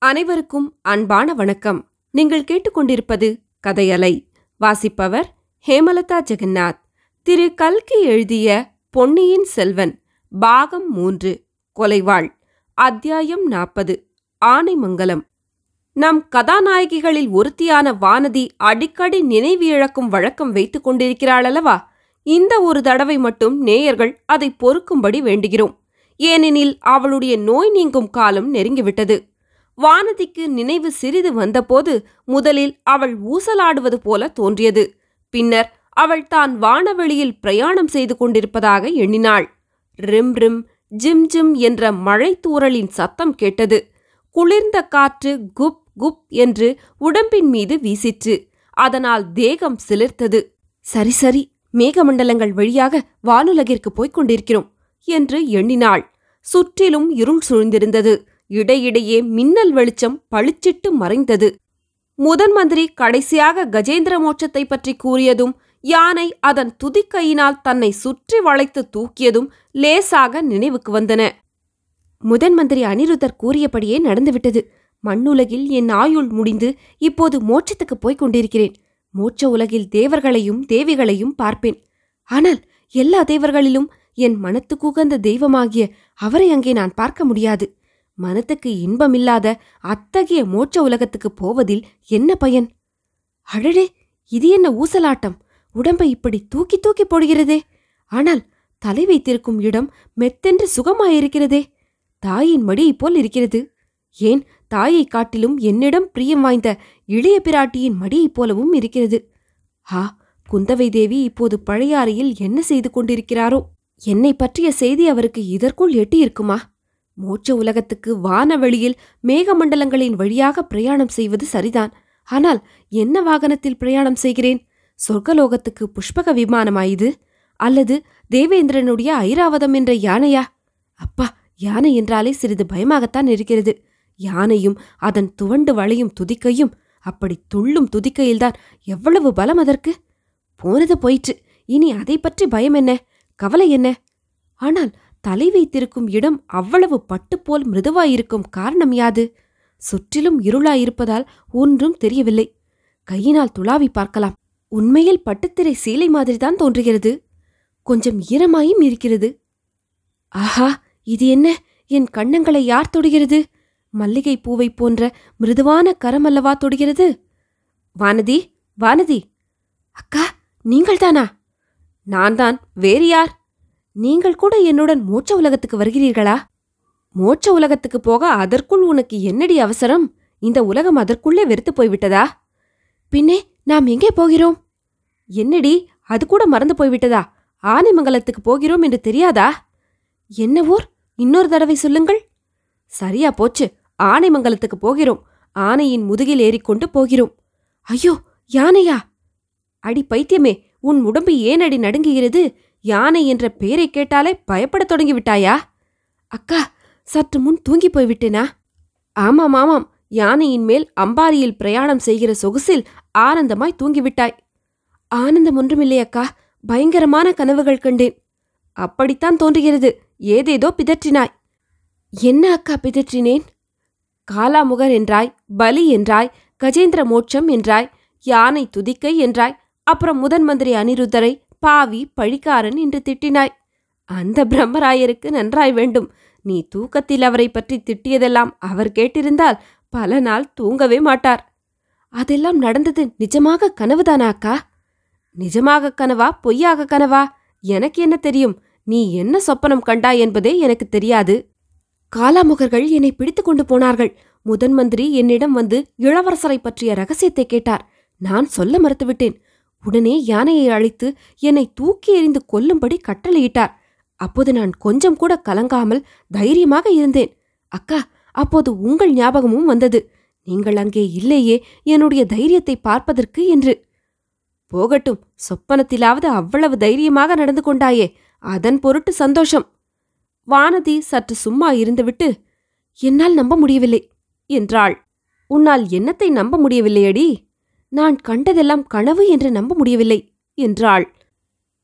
அனைவருக்கும் அன்பான வணக்கம். நீங்கள் கேட்டுக்கொண்டிருப்பது கதையலை. வாசிப்பவர் ஹேமலதா ஜெகநாத். திரு கல்கி எழுதிய பொன்னியின் செல்வன் பாகம் மூன்று கொலைவாள் அத்தியாயம் நாற்பது ஆனைமங்கலம். நம் கதாநாயகிகளில் ஒருத்தியான வானதி அடிக்கடி நினைவு இழக்கும் வழக்கம் வைத்துக் கொண்டிருக்கிறாளல்லவா? இந்த ஒரு தடவை மட்டும் நேயர்கள் அதை பொறுக்கும்படி வேண்டுகிறோம். ஏனெனில் அவளுடைய நோய் நீங்கும் காலம் நெருங்கிவிட்டது. வானதிக்கு நினைவு சிறிது வந்தபோது முதலில் அவள் ஊசலாடுவது போல தோன்றியது. பின்னர் அவள் தான் வானவெளியில் பிரயாணம் செய்து கொண்டிருப்பதாக எண்ணினாள். ரிம் ரிம் ஜிம் ஜிம் என்ற மழைத்தூரலின் சத்தம் கேட்டது. குளிர்ந்த காற்று குப் குப் என்று உடம்பின் மீது வீசிற்று. அதனால் தேகம் சிலிர்த்தது. சரி சரி மேகமண்டலங்கள் வழியாக வானுலகிற்கு போய்க் கொண்டிருக்கிறோம் என்று எண்ணினாள். சுற்றிலும் இருள் சூழ்ந்திருந்தது. இடையிடையே மின்னல் வெளிச்சம் பளிச்சிட்டு மறைந்தது. முதன் மந்திரி கடைசியாக கஜேந்திர மோட்சத்தை பற்றி கூறியதும் யானை அதன் துதிக்கையினால் தன்னை சுற்றி வளைத்து தூக்கியதும் லேசாக நினைவுக்கு வந்தன. முதன் மந்திரி அனிருத்தர் கூறியபடியே நடந்துவிட்டது. மண்ணுலகில் என் ஆயுள் முடிந்து இப்போது மோட்சத்துக்கு போய்க் கொண்டிருக்கிறேன். மோட்ச உலகில் தேவர்களையும் தேவிகளையும் பார்ப்பேன். ஆனால் எல்லா தேவர்களிலும் என் மனத்துக்குகந்த தெய்வமாகிய அவரை அங்கே நான் பார்க்க முடியாது. மனத்துக்கு இன்பமில்லாத அத்தகைய மோட்ச உலகத்துக்கு போவதில் என்ன பயன்? அழடே இது என்ன ஊசலாட்டம்? உடம்பை இப்படி தூக்கி தூக்கி போடுகிறதே. ஆனால் தலை வைத்திருக்கும் இடம் மெத்தென்று சுகமாயிருக்கிறதே. தாயின் மடியைப் போல் இருக்கிறது. ஏன் தாயைக் காட்டிலும் என்னிடம் பிரியம் வாய்ந்த இளைய பிராட்டியின் மடியைப் போலவும் இருக்கிறது. ஆ குந்தவை தேவி இப்போது பழையாறையில் என்ன செய்து கொண்டிருக்கிறாரோ? என்னை பற்றிய செய்தி அவருக்கு இதற்குள் எட்டியிருக்குமா? மோட்ச உலகத்துக்கு வானவெளியில் மேகமண்டலங்களின் வழியாக பிரயாணம் செய்வது சரிதான். ஆனால் என்ன வாகனத்தில் பிரயாணம் செய்கிறேன்? சொர்க்கலோகத்துக்கு புஷ்பக விமானமாயுது அல்லது தேவேந்திரனுடைய ஐராவதம் என்ற யானையா? அப்பா யானை என்றாலே சிறிது பயமாகத்தான் இருக்கிறது. யானையும் அதன் துவண்டு வளையும் துதிக்கையும் அப்படி துள்ளும் துதிக்கையில்தான் எவ்வளவு பலம் அதற்கு? போனது போயிற்று. இனி அதை பற்றி பயம் என்ன? கவலை என்ன? ஆனால் தலை வைத்திருக்கும் இடம் அவ்வளவு பட்டுப்போல் மிருதுவாயிருக்கும் காரணம் யாது? சுற்றிலும் இருளாயிருப்பதால் ஒன்றும் தெரியவில்லை. கையினால் துளாவி பார்க்கலாம். உண்மையில் பட்டுத்திரை சீலை மாதிரிதான் தோன்றுகிறது. கொஞ்சம் ஈரமாயும் இருக்கிறது. ஆஹா இது என்ன? என் கண்ணங்களை யார் தொடுகிறது? மல்லிகை பூவைப் போன்ற மிருதுவான கரமல்லவா தொடுகிறது? வானதி வானதி! அக்கா நீங்கள்தானா? நான் தான் வேறு யார்? நீங்கள் கூட என்னுடன் மோட்ச உலகத்துக்கு வருகிறீர்களா? மோட்ச உலகத்துக்கு போக அதற்குள் உனக்கு என்னடி அவசரம்? இந்த உலகம் அதற்குள்ளே வெறுத்து போய்விட்டதா? பின்னே நாம் எங்கே போகிறோம்? என்னடி அது கூட மறந்து போய்விட்டதா? ஆனைமங்கலத்துக்கு போகிறோம் என்று தெரியாதா? என்ன ஊர்? இன்னொரு தடவை சொல்லுங்கள். சரியா போச்சு. ஆனைமங்கலத்துக்கு போகிறோம். ஆனையின் முதுகில் ஏறிக்கொண்டு போகிறோம். ஐயோ யானையா? அடி பைத்தியமே உன் உடம்பு ஏன் அடி நடுங்குகிறது? யானை என்ற பெயரைக் கேட்டாலே பயப்படத் தொடங்கிவிட்டாயா? அக்கா சற்று முன் தூங்கிப் போய்விட்டேனா? ஆமாம் ஆமாம். யானையின் மேல் அம்பாரியில் பிரயாணம் செய்கிற சொகுசில் ஆனந்தமாய் தூங்கிவிட்டாய். ஆனந்தம் ஒன்றுமில்லை அக்கா. பயங்கரமான கனவுகள் கண்டேன். அப்படித்தான் தோன்றுகிறது. ஏதேதோ பிதற்றினாய். என்ன அக்கா பிதற்றினேன்? காலாமுகர் என்றாய் பலி என்றாய் கஜேந்திர மோட்சம் என்றாய் யானை துதிக்கை என்றாய் அப்புறம் முதன் மந்திரி அனிருத்தரை பாவி பழிக்காரன் என்று திட்டினாய். அந்த பிரம்மராயருக்கு நன்றாய் வேண்டும். நீ தூக்கத்தில் அவரை பற்றி திட்டியதெல்லாம் அவர் கேட்டிருந்தால் பல நாள் தூங்கவே மாட்டார். அதெல்லாம் நடந்தது நிஜமாக கனவுதானா அக்கா? நிஜமாக கனவா பொய்யாக கனவா? எனக்கு என்ன தெரியும்? நீ என்ன சொப்பனம் கண்டாய் என்பதே எனக்கு தெரியாது. காலாமுகர்கள் என்னை பிடித்துக் கொண்டு போனார்கள். முதன் மந்திரி என்னிடம் வந்து இளவரசரை பற்றிய ரகசியத்தை கேட்டார். நான் சொல்ல மறுத்துவிட்டேன். உடனே யானையை அழைத்து என்னை தூக்கி எறிந்து கொல்லும்படி கட்டளையிட்டார். அப்போது நான் கொஞ்சம் கூட கலங்காமல் தைரியமாக இருந்தேன். அக்கா அப்போது உங்கள் ஞாபகமும் வந்தது. நீங்கள் அங்கே இல்லையே என்னுடைய தைரியத்தை பார்ப்பதற்கு என்று. போகட்டும் சொப்பனத்திலாவது அவ்வளவு தைரியமாக நடந்து கொண்டாயே அதன் பொருட்டு சந்தோஷம். வானதி சற்று சும்மா இருந்துவிட்டு என்னால் நம்ப முடியவில்லை என்றாள். உன்னால் என்னத்தை நம்ப முடியவில்லையடி? நான் கண்டதெல்லாம் கனவு என்று நம்ப முடியவில்லை என்றாள்.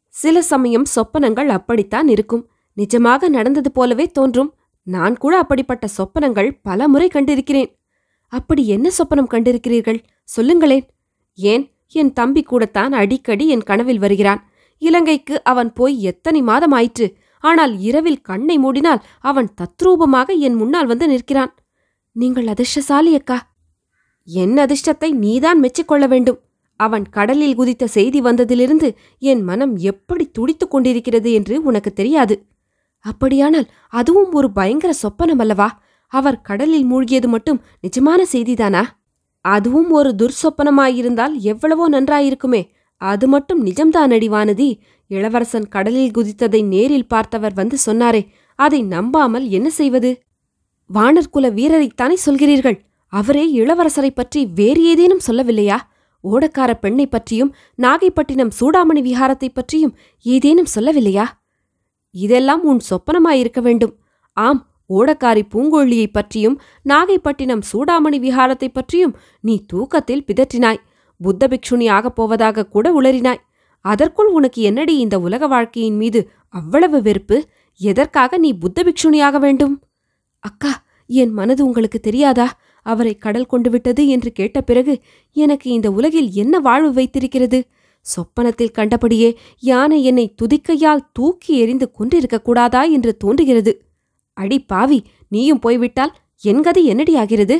சில சமயம் சொப்பனங்கள் அப்படித்தான் இருக்கும். நிஜமாக நடந்தது போலவே தோன்றும். நான் கூட அப்படிப்பட்ட சொப்பனங்கள் பல முறை கண்டிருக்கிறேன். அப்படி என்ன சொப்பனம் கண்டிருக்கிறீர்கள்? சொல்லுங்களேன். ஏன்? என் தம்பி கூடத்தான் அடிக்கடி என் கனவில் வருகிறான். இலங்கைக்கு அவன் போய் எத்தனை மாதம் ஆயிற்று ஆனால் இரவில் கண்ணை மூடினால் அவன் தத்ரூபமாக என் முன்னால் வந்து நிற்கிறான். நீங்கள் அதிர்ஷ்டசாலி அக்கா. என் அதிர்ஷ்டத்தை நீதான் மெச்சிக்கொள்ள வேண்டும். அவன் கடலில் குதித்த செய்தி வந்ததிலிருந்து என் மனம் எப்படி துடித்துக் கொண்டிருக்கிறது என்று உனக்கு தெரியாது. அப்படியானால் அதுவும் ஒரு பயங்கர சொப்பனம் அல்லவா? அவர் கடலில் மூழ்கியது மட்டும் நிஜமான செய்திதானா? அதுவும் ஒரு துர்சொப்பனமாயிருந்தால் எவ்வளவோ நன்றாயிருக்குமே. அது மட்டும் நிஜம்தான் அடிவானதி இளவரசன் கடலில் குதித்ததை நேரில் பார்த்தவர் வந்து சொன்னாரே அதை நம்பாமல் என்ன செய்வது? வானர்குல வீரரைத்தானே சொல்கிறீர்கள்? அவரே இளவரசரைப் பற்றி வேறு ஏதேனும் சொல்லவில்லையா? ஓடக்கார பெண்ணைப் பற்றியும் நாகைப்பட்டினம் சூடாமணி விஹாரத்தைப் பற்றியும் ஏதேனும் சொல்லவில்லையா? இதெல்லாம் உன் சொப்பனமாயிருக்க வேண்டும். ஆம் ஓடக்காரி பூங்கொழியைப் பற்றியும் நாகைப்பட்டினம் சூடாமணி விஹாரத்தைப் பற்றியும் நீ தூக்கத்தில் பிதற்றினாய். புத்த பிக்ஷுனி ஆகப் போவதாக கூட உளறினாய். அதற்குள் உனக்கு என்னடி இந்த உலக வாழ்க்கையின் மீது அவ்வளவு வெறுப்பு? எதற்காக நீ புத்த பிக்ஷுனியாக வேண்டும்? அக்கா என் மனது உங்களுக்கு தெரியாதா? அவரை கடல் கொண்டு விட்டது என்று கேட்ட பிறகு எனக்கு இந்த உலகில் என்ன வாழ்வு வைத்திருக்கிறது? சொப்பனத்தில் கண்டபடியே யானை என்னை துதிக்கையால் தூக்கி எறிந்து கொண்டிருக்கக்கூடாதா என்று தோன்றுகிறது. அடி பாவி நீயும் போய்விட்டால் என் கதை என்னடி ஆகிறது?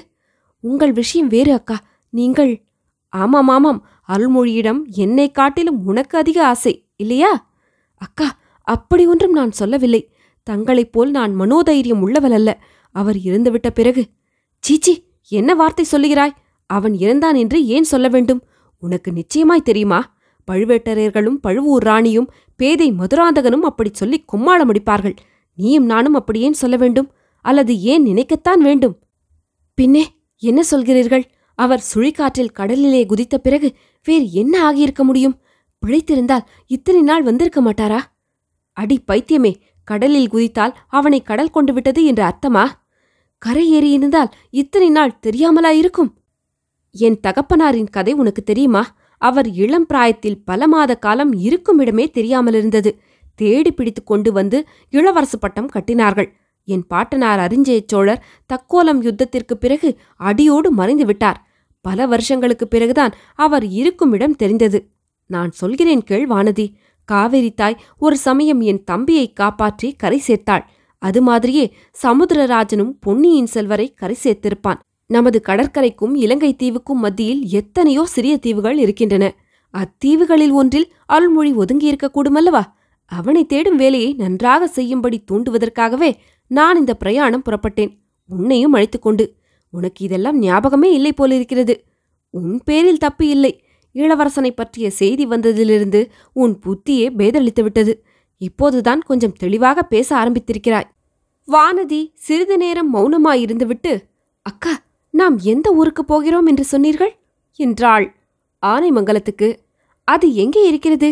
உங்கள் விஷயம் வேறு அக்கா நீங்கள் ஆமாம் ஆமாம் அருள்மொழியிடம் என்னை காட்டிலும் உனக்கு அதிக ஆசை இல்லையா? அக்கா அப்படி ஒன்றும் நான் சொல்லவில்லை. தங்களைப் போல் நான் மனோதைரியம் உள்ளவள் அல்ல. அவர் இறந்துவிட்ட பிறகு சீச்சி என்ன வார்த்தை சொல்லுகிறாய்? அவன் இறந்தான் என்று ஏன் சொல்ல வேண்டும்? உனக்கு நிச்சயமாய் தெரியுமா? பழுவேட்டரையர்களும் பழுவூர் ராணியும் பேதை மதுராந்தகனும் அப்படி சொல்லி கொம்மாளம் அடிப்பார்கள். நீயும் நானும் அப்படி ஏன் சொல்ல வேண்டும்? அல்லது ஏன் நினைக்கத்தான் வேண்டும்? பின்னே என்ன சொல்கிறீர்கள்? அவர் சுழிக்காற்றில் கடலிலே குதித்த பிறகு வேறு என்ன ஆகியிருக்க முடியும்? பிழைத்திருந்தால் இத்தனை நாள் வந்திருக்க மாட்டாரா? அடி பைத்தியமே கடலில் குதித்தால் அவனை கடல் கொண்டு விட்டது என்று அர்த்தமா? கரை ஏறியிருந்தால் இத்தனை நாள் தெரியாமலா இருக்கும் என் தகப்பனாரின் கதை உனக்கு தெரியுமா? அவர் இளம் பிராயத்தில் பல மாத காலம் இருக்கும் இடமே தெரியாமலிருந்தது. தேடி பிடித்து கொண்டு வந்து இளவரசு பட்டம் கட்டினார்கள். என் பாட்டனார் அரிஞ்சய சோழர் தக்கோலம் யுத்தத்திற்கு பிறகு அடியோடு மறைந்து விட்டார். பல வருஷங்களுக்குப் பிறகுதான் அவர் இருக்கும் இடம் தெரிந்தது. நான் சொல்கிறேன் கேள் வானதி. காவேரி தாய் ஒரு சமயம் என் தம்பியை காப்பாற்றி கரை சேர்த்தாள். அது மாதிரியே சமுத்திரராஜனும் பொன்னியின் செல்வரை கரை சேர்த்திருப்பான். நமது கடற்கரைக்கும் இலங்கை தீவுக்கும் மத்தியில் எத்தனையோ சிறிய தீவுகள் இருக்கின்றன. அத்தீவுகளில் ஒன்றில் அருள்மொழி ஒதுங்கியிருக்கக்கூடுமல்லவா அவனை தேடும் வேலையை நன்றாக செய்யும்படி தூண்டுவதற்காகவே நான் இந்த பிரயாணம் புறப்பட்டேன். உன்னையும் அழைத்துக்கொண்டு உனக்கு இதெல்லாம் ஞாபகமே இல்லை போலிருக்கிறது. உன் பேரில் தப்பு இல்லை. இளவரசனை பற்றிய செய்தி வந்ததிலிருந்து உன் புத்தியே பேதளித்து விட்டது இப்போதுதான் கொஞ்சம் தெளிவாக பேச ஆரம்பித்திருக்கிறாய். வானதி சிறிது நேரம் மௌனமாயிருந்துவிட்டு அக்கா நாம் எந்த ஊருக்கு போகிறோம் என்று சொன்னீர்கள்? என்றாள் ஆனைமங்கலத்துக்கு. அது எங்கே இருக்கிறது?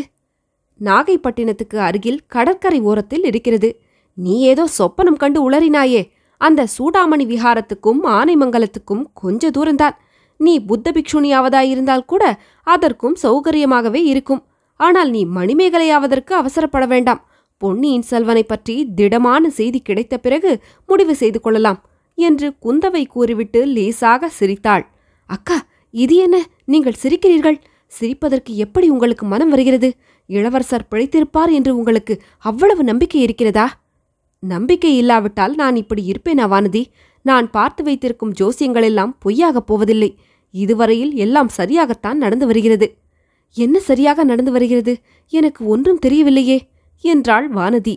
நாகைப்பட்டினத்துக்கு அருகில் கடற்கரை ஓரத்தில் இருக்கிறது. நீ ஏதோ சொப்பனம் கண்டு உளறினாயே. அந்த சூடாமணி விஹாரத்துக்கும் ஆனைமங்கலத்துக்கும் கொஞ்ச தூரம்தான். நீ புத்த பிக்ஷுனியாவதாயிருந்தால் கூட அதற்கும் சௌகரியமாகவே இருக்கும். ஆனால் நீ மணிமேகலையாவதற்கு அவசரப்பட வேண்டாம். பொன்னியின் செல்வனை பற்றி திடமான செய்தி கிடைத்த பிறகு முடிவு செய்து கொள்ளலாம் என்று குந்தவை கூறிவிட்டு லேசாக சிரித்தாள். அக்கா இது என்ன? நீங்கள் சிரிக்கிறீர்கள்? சிரிப்பதற்கு எப்படி உங்களுக்கு மனம் வருகிறது? இளவரசர் பிழைத்திருப்பார் என்று உங்களுக்கு அவ்வளவு நம்பிக்கை இருக்கிறதா? நம்பிக்கை இல்லாவிட்டால் நான் இப்படி இருப்பேனா வானதி? நான் பார்த்து வைத்திருக்கும் ஜோசியங்களெல்லாம் பொய்யாகப் போவதில்லை. இதுவரையில் எல்லாம் சரியாகத்தான் நடந்து வருகிறது. என்ன சரியாக நடந்து வருகிறது? எனக்கு ஒன்றும் தெரியவில்லையே. என்றாள் வானதி.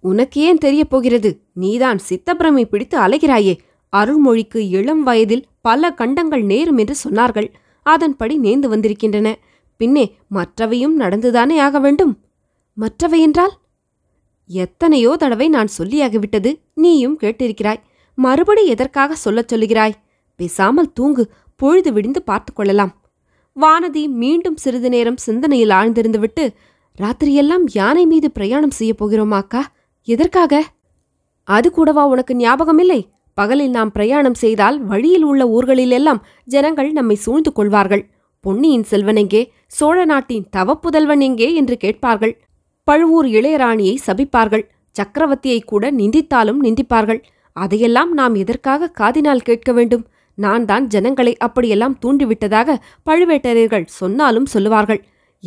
உனக்கு ஏன் தெரியப் போகிறது நீதான் சித்தப்பிரமை பிடித்து அலைகிறாயே அருள்மொழிக்கு இளம் வயதில் பல கண்டங்கள் நேரும் என்று சொன்னார்கள். அதன்படி நேர்ந்து வந்திருக்கின்றன. பின்னே மற்றவையும் நடந்துதானே ஆக வேண்டும்? மற்றவை என்றால்? எத்தனையோ தடவை நான் சொல்லியாகிவிட்டது நீயும் கேட்டிருக்கிறாய். மறுபடி எதற்காக சொல்லச் சொல்லுகிறாய்? பேசாமல் தூங்கு பொழுது விடிந்து பார்த்து கொள்ளலாம். வானதி மீண்டும் சிறிது நேரம் சிந்தனையில் ஆழ்ந்திருந்துவிட்டு ராத்திரியெல்லாம் யானை மீது பிரயாணம் செய்யப் போகிறோமாக்கா எதற்காக? அது கூடவா உனக்கு ஞாபகமில்லை? பகலில் நாம் பிரயாணம் செய்தால் வழியில் உள்ள ஊர்களிலெல்லாம் ஜனங்கள் நம்மை சூழ்ந்து கொள்வார்கள். பொன்னியின் செல்வன் எங்கே? சோழ நாட்டின் தவப்புதல்வன் எங்கே என்று கேட்பார்கள். பழுவூர் இளையராணியை சபிப்பார்கள். சக்கரவர்த்தியை கூட நிந்தித்தாலும் நிந்திப்பார்கள். அதையெல்லாம் நாம் எதற்காக காதினால் கேட்க வேண்டும்? நான் தான் ஜனங்களை அப்படியெல்லாம் தூண்டிவிட்டதாக பழுவேட்டரையர்கள் சொன்னாலும் சொல்லுவார்கள்.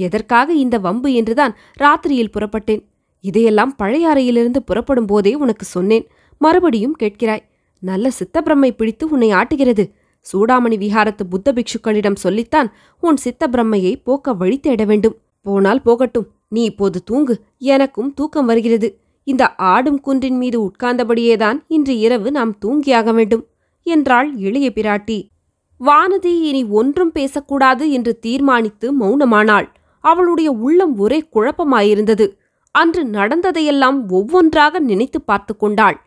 எதற்காக இந்த வம்பு என்றுதான் ராத்திரியில் புறப்பட்டேன். இதையெல்லாம் பழையாறையிலிருந்து புறப்படும் போதே உனக்கு சொன்னேன். மறுபடியும் கேட்கிறாய் நல்ல சித்தப்பிரமை பிடித்து உன்னை ஆட்டுகிறது. சூடாமணி விஹாரத்து புத்த பிக்ஷுக்களிடம் சொல்லித்தான் உன் சித்தப்பிரமையை போக்க வழி தேட வேண்டும். போனால் போகட்டும் நீ இப்போது தூங்கு எனக்கும் தூக்கம் வருகிறது. இந்த ஆடும் குன்றின் மீது உட்கார்ந்தபடியேதான் இன்று இரவு நாம் தூங்கியாக வேண்டும் என்றாள் இளைய பிராட்டி. வானதி இனி ஒன்றும் பேசக்கூடாது என்று தீர்மானித்து மௌனமானாள். அவளுடைய உள்ளம் ஒரே குழப்பமாயிருந்தது. அன்று நடந்ததையெல்லாம் ஒவ்வொன்றாக நினைத்து பார்த்து கொண்டாள்.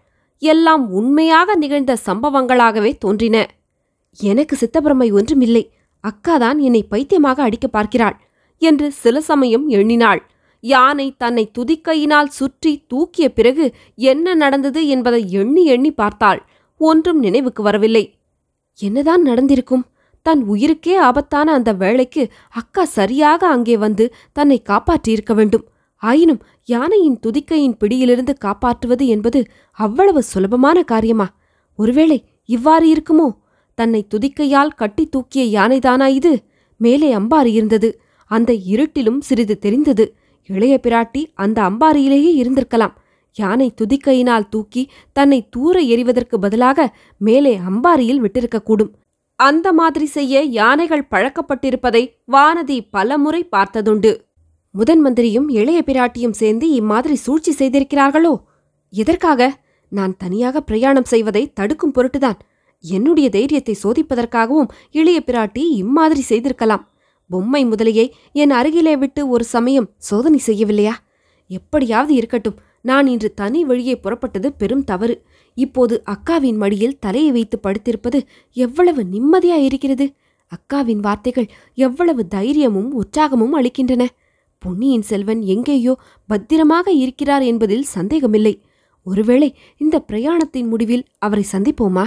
எல்லாம் உண்மையாக நிகழ்ந்த சம்பவங்களாகவே தோன்றின. எனக்கு சித்தப்பிரமை ஒன்றுமில்லை. அக்காதான் என்னை பைத்தியமாக அடிக்க பார்க்கிறாள் என்று சில சமயம் எண்ணினாள். யானை தன்னை துதிக்கையினால் சுற்றி தூக்கிய பிறகு என்ன நடந்தது என்பதை எண்ணி எண்ணி பார்த்தாள். ஒன்றும் நினைவுக்கு வரவில்லை. என்னதான் நடந்திருக்கும்? தன் உயிருக்கே ஆபத்தான அந்த வேளைக்கு அக்கா சரியாக அங்கே வந்து தன்னை காப்பாற்றியிருக்க வேண்டும். ஆயினும் யானையின் துதிக்கையின் பிடியிலிருந்து காப்பாற்றுவது என்பது அவ்வளவு சுலபமான காரியமா? ஒருவேளை இவ்வாறு இருக்குமோ? தன்னை துதிக்கையால் கட்டி தூக்கிய யானைதானா இது? மேலே அம்பாரி இருந்தது. அந்த இருட்டிலும் சிறிது தெரிந்தது. இளைய பிராட்டி அந்த அம்பாரியிலேயே இருந்திருக்கலாம். யானை துதிக்கையினால் தூக்கி தன்னை தூர எறிவதற்கு பதிலாக மேலே அம்பாரியில் விட்டிருக்கக்கூடும். அந்த மாதிரி செய்ய யானைகள் பழக்கப்பட்டிருப்பதை வானதி பலமுறை பார்த்ததுண்டு. முதன் மந்திரியும் இளைய பிராட்டியும் சேர்ந்து இம்மாதிரி சூழ்ச்சி செய்திருக்கிறார்களோ? எதற்காக? நான் தனியாக பிரயாணம் செய்வதை தடுக்கும் பொருட்டுதான். என்னுடைய தைரியத்தை சோதிப்பதற்காகவும் இளைய பிராட்டி இம்மாதிரி செய்திருக்கலாம். பொம்மை முதலியை என் அருகிலே விட்டு ஒரு சமயம் சோதனை செய்யவில்லையா? எப்படியாவது இருக்கட்டும். நான் இன்று தனி வழியே புறப்பட்டது பெரும் தவறு. இப்போது அக்காவின் மடியில் தலையை வைத்து படுத்திருப்பது எவ்வளவு நிம்மதியா இருக்கிறது? அக்காவின் வார்த்தைகள் எவ்வளவு தைரியமும் உற்சாகமும் அளிக்கின்றன. பொன்னியின் செல்வன் எங்கேயோ பத்திரமாக இருக்கிறார் என்பதில் சந்தேகமில்லை. ஒருவேளை இந்த பிரயாணத்தின் முடிவில் அவரை சந்திப்போமா?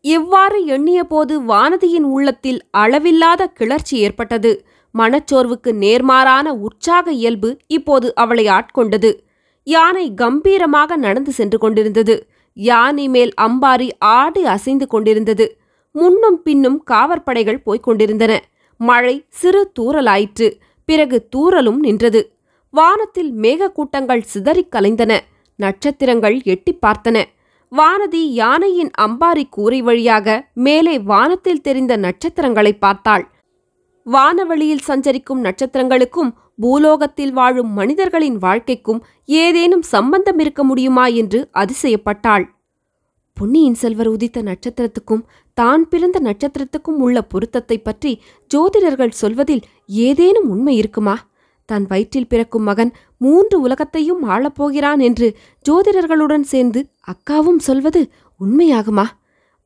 இவ்வாறு எண்ணியபோது வானதியின் உள்ளத்தில் அளவில்லாத கிளர்ச்சி ஏற்பட்டது? மனச்சோர்வுக்கு நேர்மாறான உற்சாக இயல்பு இப்போது அவளை ஆட்கொண்டது. யானை கம்பீரமாக நடந்து சென்று கொண்டிருந்தது. யானை மேல் அம்பாரி ஆடி அசைந்து கொண்டிருந்தது. முன்னும் பின்னும் காவற்படைகள் போய்க் கொண்டிருந்தன. மழை சிறு தூரலாயிற்று பிறகு தூரலும் நின்றது. வானத்தில் மேகக்கூட்டங்கள் சிதறிக் கலைந்தன. நட்சத்திரங்கள் எட்டிப் பார்த்தன. வானதி யானையின் அம்பாரி கூரை வழியாக மேலே வானத்தில் தெரிந்த நட்சத்திரங்களை பார்த்தாள். வானவெளியில் சஞ்சரிக்கும் நட்சத்திரங்களுக்கும் பூலோகத்தில் வாழும் மனிதர்களின் வாழ்க்கைக்கும் ஏதேனும் சம்பந்தம் இருக்க முடியுமா என்று அதிசயப்பட்டாள். பொன்னியின் செல்வர் உதித்த நட்சத்திரத்துக்கும் தான் பிறந்த நட்சத்திரத்துக்கும் உள்ள பொருத்தத்தைப் பற்றி ஜோதிடர்கள் சொல்வதில் ஏதேனும் உண்மை இருக்குமா? தன் வயிற்றில் பிறக்கும் மகன் மூன்று உலகத்தையும் ஆளப்போகிறான் என்று ஜோதிடர்களுடன் சேர்ந்து அக்காவும் சொல்வது உண்மையாகுமா?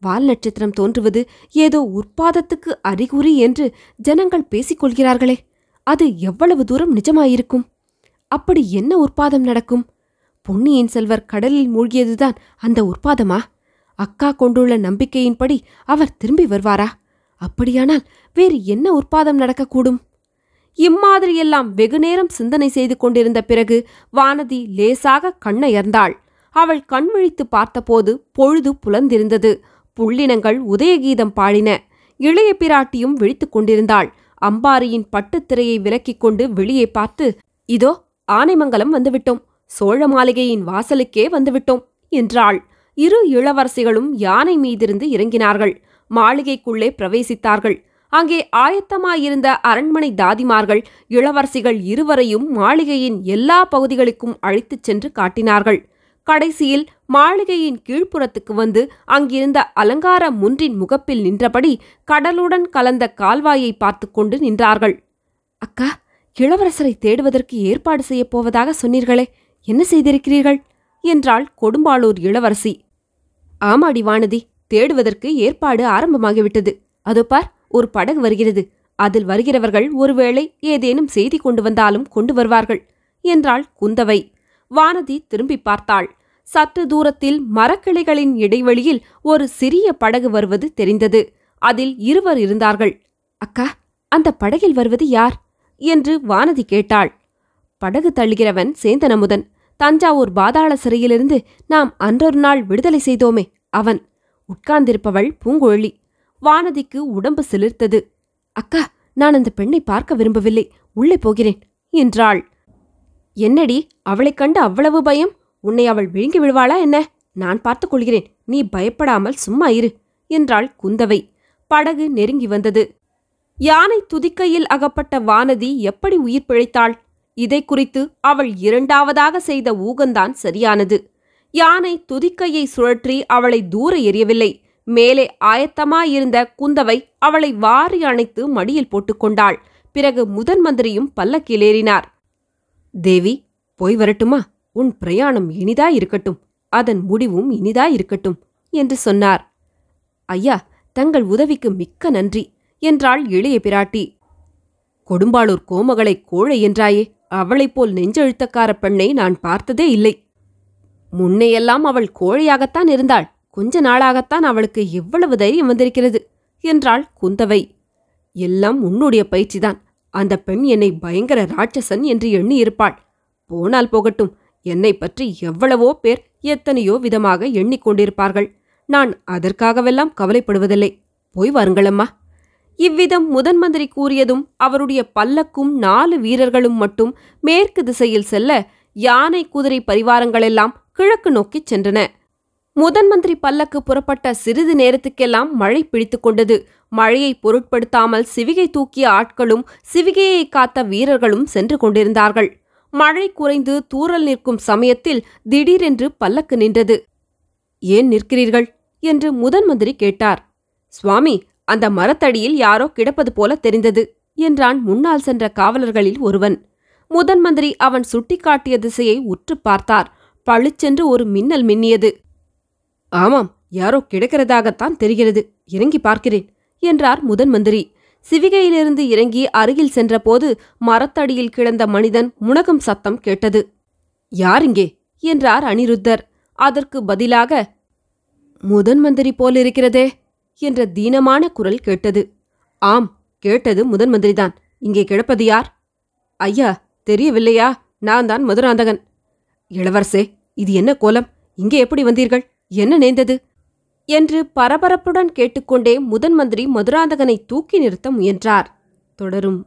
வால் நட்சத்திரம் தோன்றுவது ஏதோ உற்பாதத்துக்கு அறிகுறி என்று ஜனங்கள் பேசிக்கொள்கிறார்களே. அது எவ்வளவு தூரம் நிஜமாயிருக்கும்? அப்படி என்ன உற்பாதம் நடக்கும்? பொன்னியின் செல்வர் கடலில் மூழ்கியதுதான் அந்த உற்பாதமா? அக்கா கொண்டுள்ள நம்பிக்கையின்படி அவர் திரும்பி வருவாரா? அப்படியானால் வேறு என்ன உற்பாதம் நடக்கக்கூடும்? இம்மாதிரியெல்லாம் வெகுநேரம் சிந்தனை செய்து கொண்டிருந்த பிறகு வானதி லேசாக கண்ணயர்ந்தாள். அவள் கண் விழித்து பார்த்தபோது பொழுது புலந்திருந்தது. புள்ளினங்கள் உதயகீதம் பாடின. இளைய பிராட்டியும் விழித்துக் கொண்டிருந்தாள். அம்பாரியின் பட்டுத்திரையை விலக்கிக் கொண்டு வெளியே பார்த்து இதோ ஆனைமங்கலம் வந்துவிட்டோம். சோழ மாளிகையின் வாசலுக்கே வந்துவிட்டோம் என்றாள். இரு இளவரசிகளும் யானை மீதிருந்து இறங்கினார்கள். மாளிகைக்குள்ளே பிரவேசித்தார்கள். அங்கே ஆயத்தமாயிருந்த அரண்மனை தாதிமார்கள் இளவரசிகள் இருவரையும் மாளிகையின் எல்லா பகுதிகளுக்கும் அழைத்துச் சென்று காட்டினார்கள். கடைசியில் மாளிகையின் கீழ்ப்புறத்துக்கு வந்து அங்கிருந்த அலங்கார முன்றின் முகப்பில் நின்றபடி கடலுடன் கலந்த கால்வாயை பார்த்து கொண்டு நின்றார்கள். அக்கா இளவரசரை தேடுவதற்கு ஏற்பாடு செய்யப் போவதாக சொன்னீர்களே என்ன செய்திருக்கிறீர்கள்? என்றாள் கொடும்பாளூர் இளவரசி. ஆமாடி வானதி தேடுவதற்கு ஏற்பாடு ஆரம்பமாகிவிட்டது. அதோ பார் ஒரு படகு வருகிறது. அதில் வருகிறவர்கள் ஒருவேளை ஏதேனும் செய்தி கொண்டு வந்தாலும் கொண்டு வருவார்கள் என்றாள் குந்தவை. வானதி திரும்பி பார்த்தாள். சற்று தூரத்தில் மரக்கிளைகளின் இடைவெளியில் ஒரு சிறிய படகு வருவது தெரிந்தது. அதில் இருவர் இருந்தார்கள். அக்கா அந்த படகில் வருவது யார்? என்று வானதி கேட்டாள். படகு தள்ளுகிறவன் சேந்தனமுதன். தஞ்சாவூர் பாதாள சிறையிலிருந்து நாம் அன்றொரு நாள் விடுதலை செய்தோமே அவன். உட்கார்ந்திருப்பவள் பூங்குழலி. வானதிக்கு உடம்பு சிலிர்த்தது. அக்கா நான் அந்த பெண்ணை பார்க்க விரும்பவில்லை. உள்ளே போகிறேன் என்றாள். என்னடி அவளைக் கண்டு அவ்வளவு பயம்? உன்னை அவள் விழுங்கி விடுவாளா என்ன? நான் பார்த்துக் கொள்கிறேன். நீ பயப்படாமல் சும்மா இரு என்றாள் குந்தவை. படகு நெருங்கி வந்தது. யானை துதிக்கையில் அகப்பட்ட வானதி எப்படி உயிர் பிழைத்தாள்? இதை குறித்து அவள் இரண்டாவதாக செய்த ஊகந்தான் சரியானது. யானை துதிக்கையை சுழற்றி அவளை தூர எறியவில்லை. மேலே ஆயத்தமாயிருந்த குந்தவை அவளை வாரி அணைத்து மடியில் போட்டுக்கொண்டாள் பிறகு முதன் மந்திரியும் பல்லக்கிலேறினார் தேவி போய் வரட்டுமா? உன் பிரயாணம் இனிதாயிருக்கட்டும். அதன் முடிவும் இனிதாயிருக்கட்டும் என்று சொன்னார். ஐயா தங்கள் உதவிக்கு மிக்க நன்றி என்றாள் இளைய பிராட்டி. கொடும்பாளூர் கோமகளை கோழை என்றாயே அவளைப் போல் நெஞ்செழுத்தக்கார பெண்ணை நான் பார்த்ததே இல்லை. முன்னையெல்லாம் அவள் கோழையாகத்தான் இருந்தாள். கொஞ்ச நாளாகத்தான் அவளுக்கு எவ்வளவு தைரியம் வந்திருக்கிறது என்றாள் குந்தவை. எல்லாம் உன்னுடைய பயிற்சிதான். அந்த பெண் என்னை பயங்கர ராட்சசன் என்று எண்ணி இருப்பாள் போனால் போகட்டும் என்னை பற்றி எவ்வளவோ பேர் எத்தனையோ விதமாக எண்ணிக்கொண்டிருப்பார்கள் நான் அதற்காகவெல்லாம் கவலைப்படுவதில்லை. போய் வாருங்களம்மா இவ்விதம் முதன் மந்திரி கூறியதும் அவருடைய பல்லக்கும் நாலு வீரர்களும் மட்டும் மேற்கு திசையில் செல்ல யானை குதிரை பரிவாரங்களெல்லாம் கிழக்கு நோக்கிச் சென்றன. முதன் மந்திரி பல்லக்கு புறப்பட்ட சிறிது நேரத்துக்கெல்லாம் மழை பிடித்துக் கொண்டது. மழையை பொருட்படுத்தாமல் சிவிகை தூக்கிய ஆட்களும் சிவிகையை காத்த வீரர்களும் சென்று கொண்டிருந்தார்கள். மழை குறைந்து தூறல் நிற்கும் சமயத்தில் திடீரென்று பல்லக்கு நின்றது. ஏன் நிற்கிறீர்கள்? என்று முதன் மந்திரி கேட்டார். சுவாமி அந்த மரத்தடியில் யாரோ கிடப்பது போல தெரிந்தது என்றான் முன்னால் சென்ற காவலர்களில் ஒருவன். முதன் மந்திரி அவன் சுட்டிக்காட்டிய திசையை உற்றுப் பார்த்தார். பளிச்சென்று ஒரு மின்னல் மின்னியது. ஆமாம் யாரோ கிடக்கிறதாகத்தான் தெரிகிறது. இறங்கி பார்க்கிறேன் என்றார் முதன் மந்திரி. சிவிகையிலிருந்து இறங்கி அருகில் சென்றபோது மரத்தடியில் கிடந்த மனிதன் முனகும் சத்தம் கேட்டது. யார் இங்கே என்றார் அனிருத்தர். அதற்கு பதிலாக முதன் மந்திரி போலிருக்கிறதே? என்ற தீனமான குரல் கேட்டது. ஆம் கேட்டது முதன் மந்திரிதான். இங்கே கிடப்பது யார்? ஐயா தெரியவில்லையா? நான் தான் மதுராந்தகன். இளவரசே இது என்ன கோலம்? இங்கே எப்படி வந்தீர்கள்? என்ன நேர்ந்தது? என்று பரபரப்புடன் கேட்டுக்கொண்டே முதன் மந்திரி மதுராந்தகனை தூக்கி நிறுத்த முயன்றார். தொடரும்.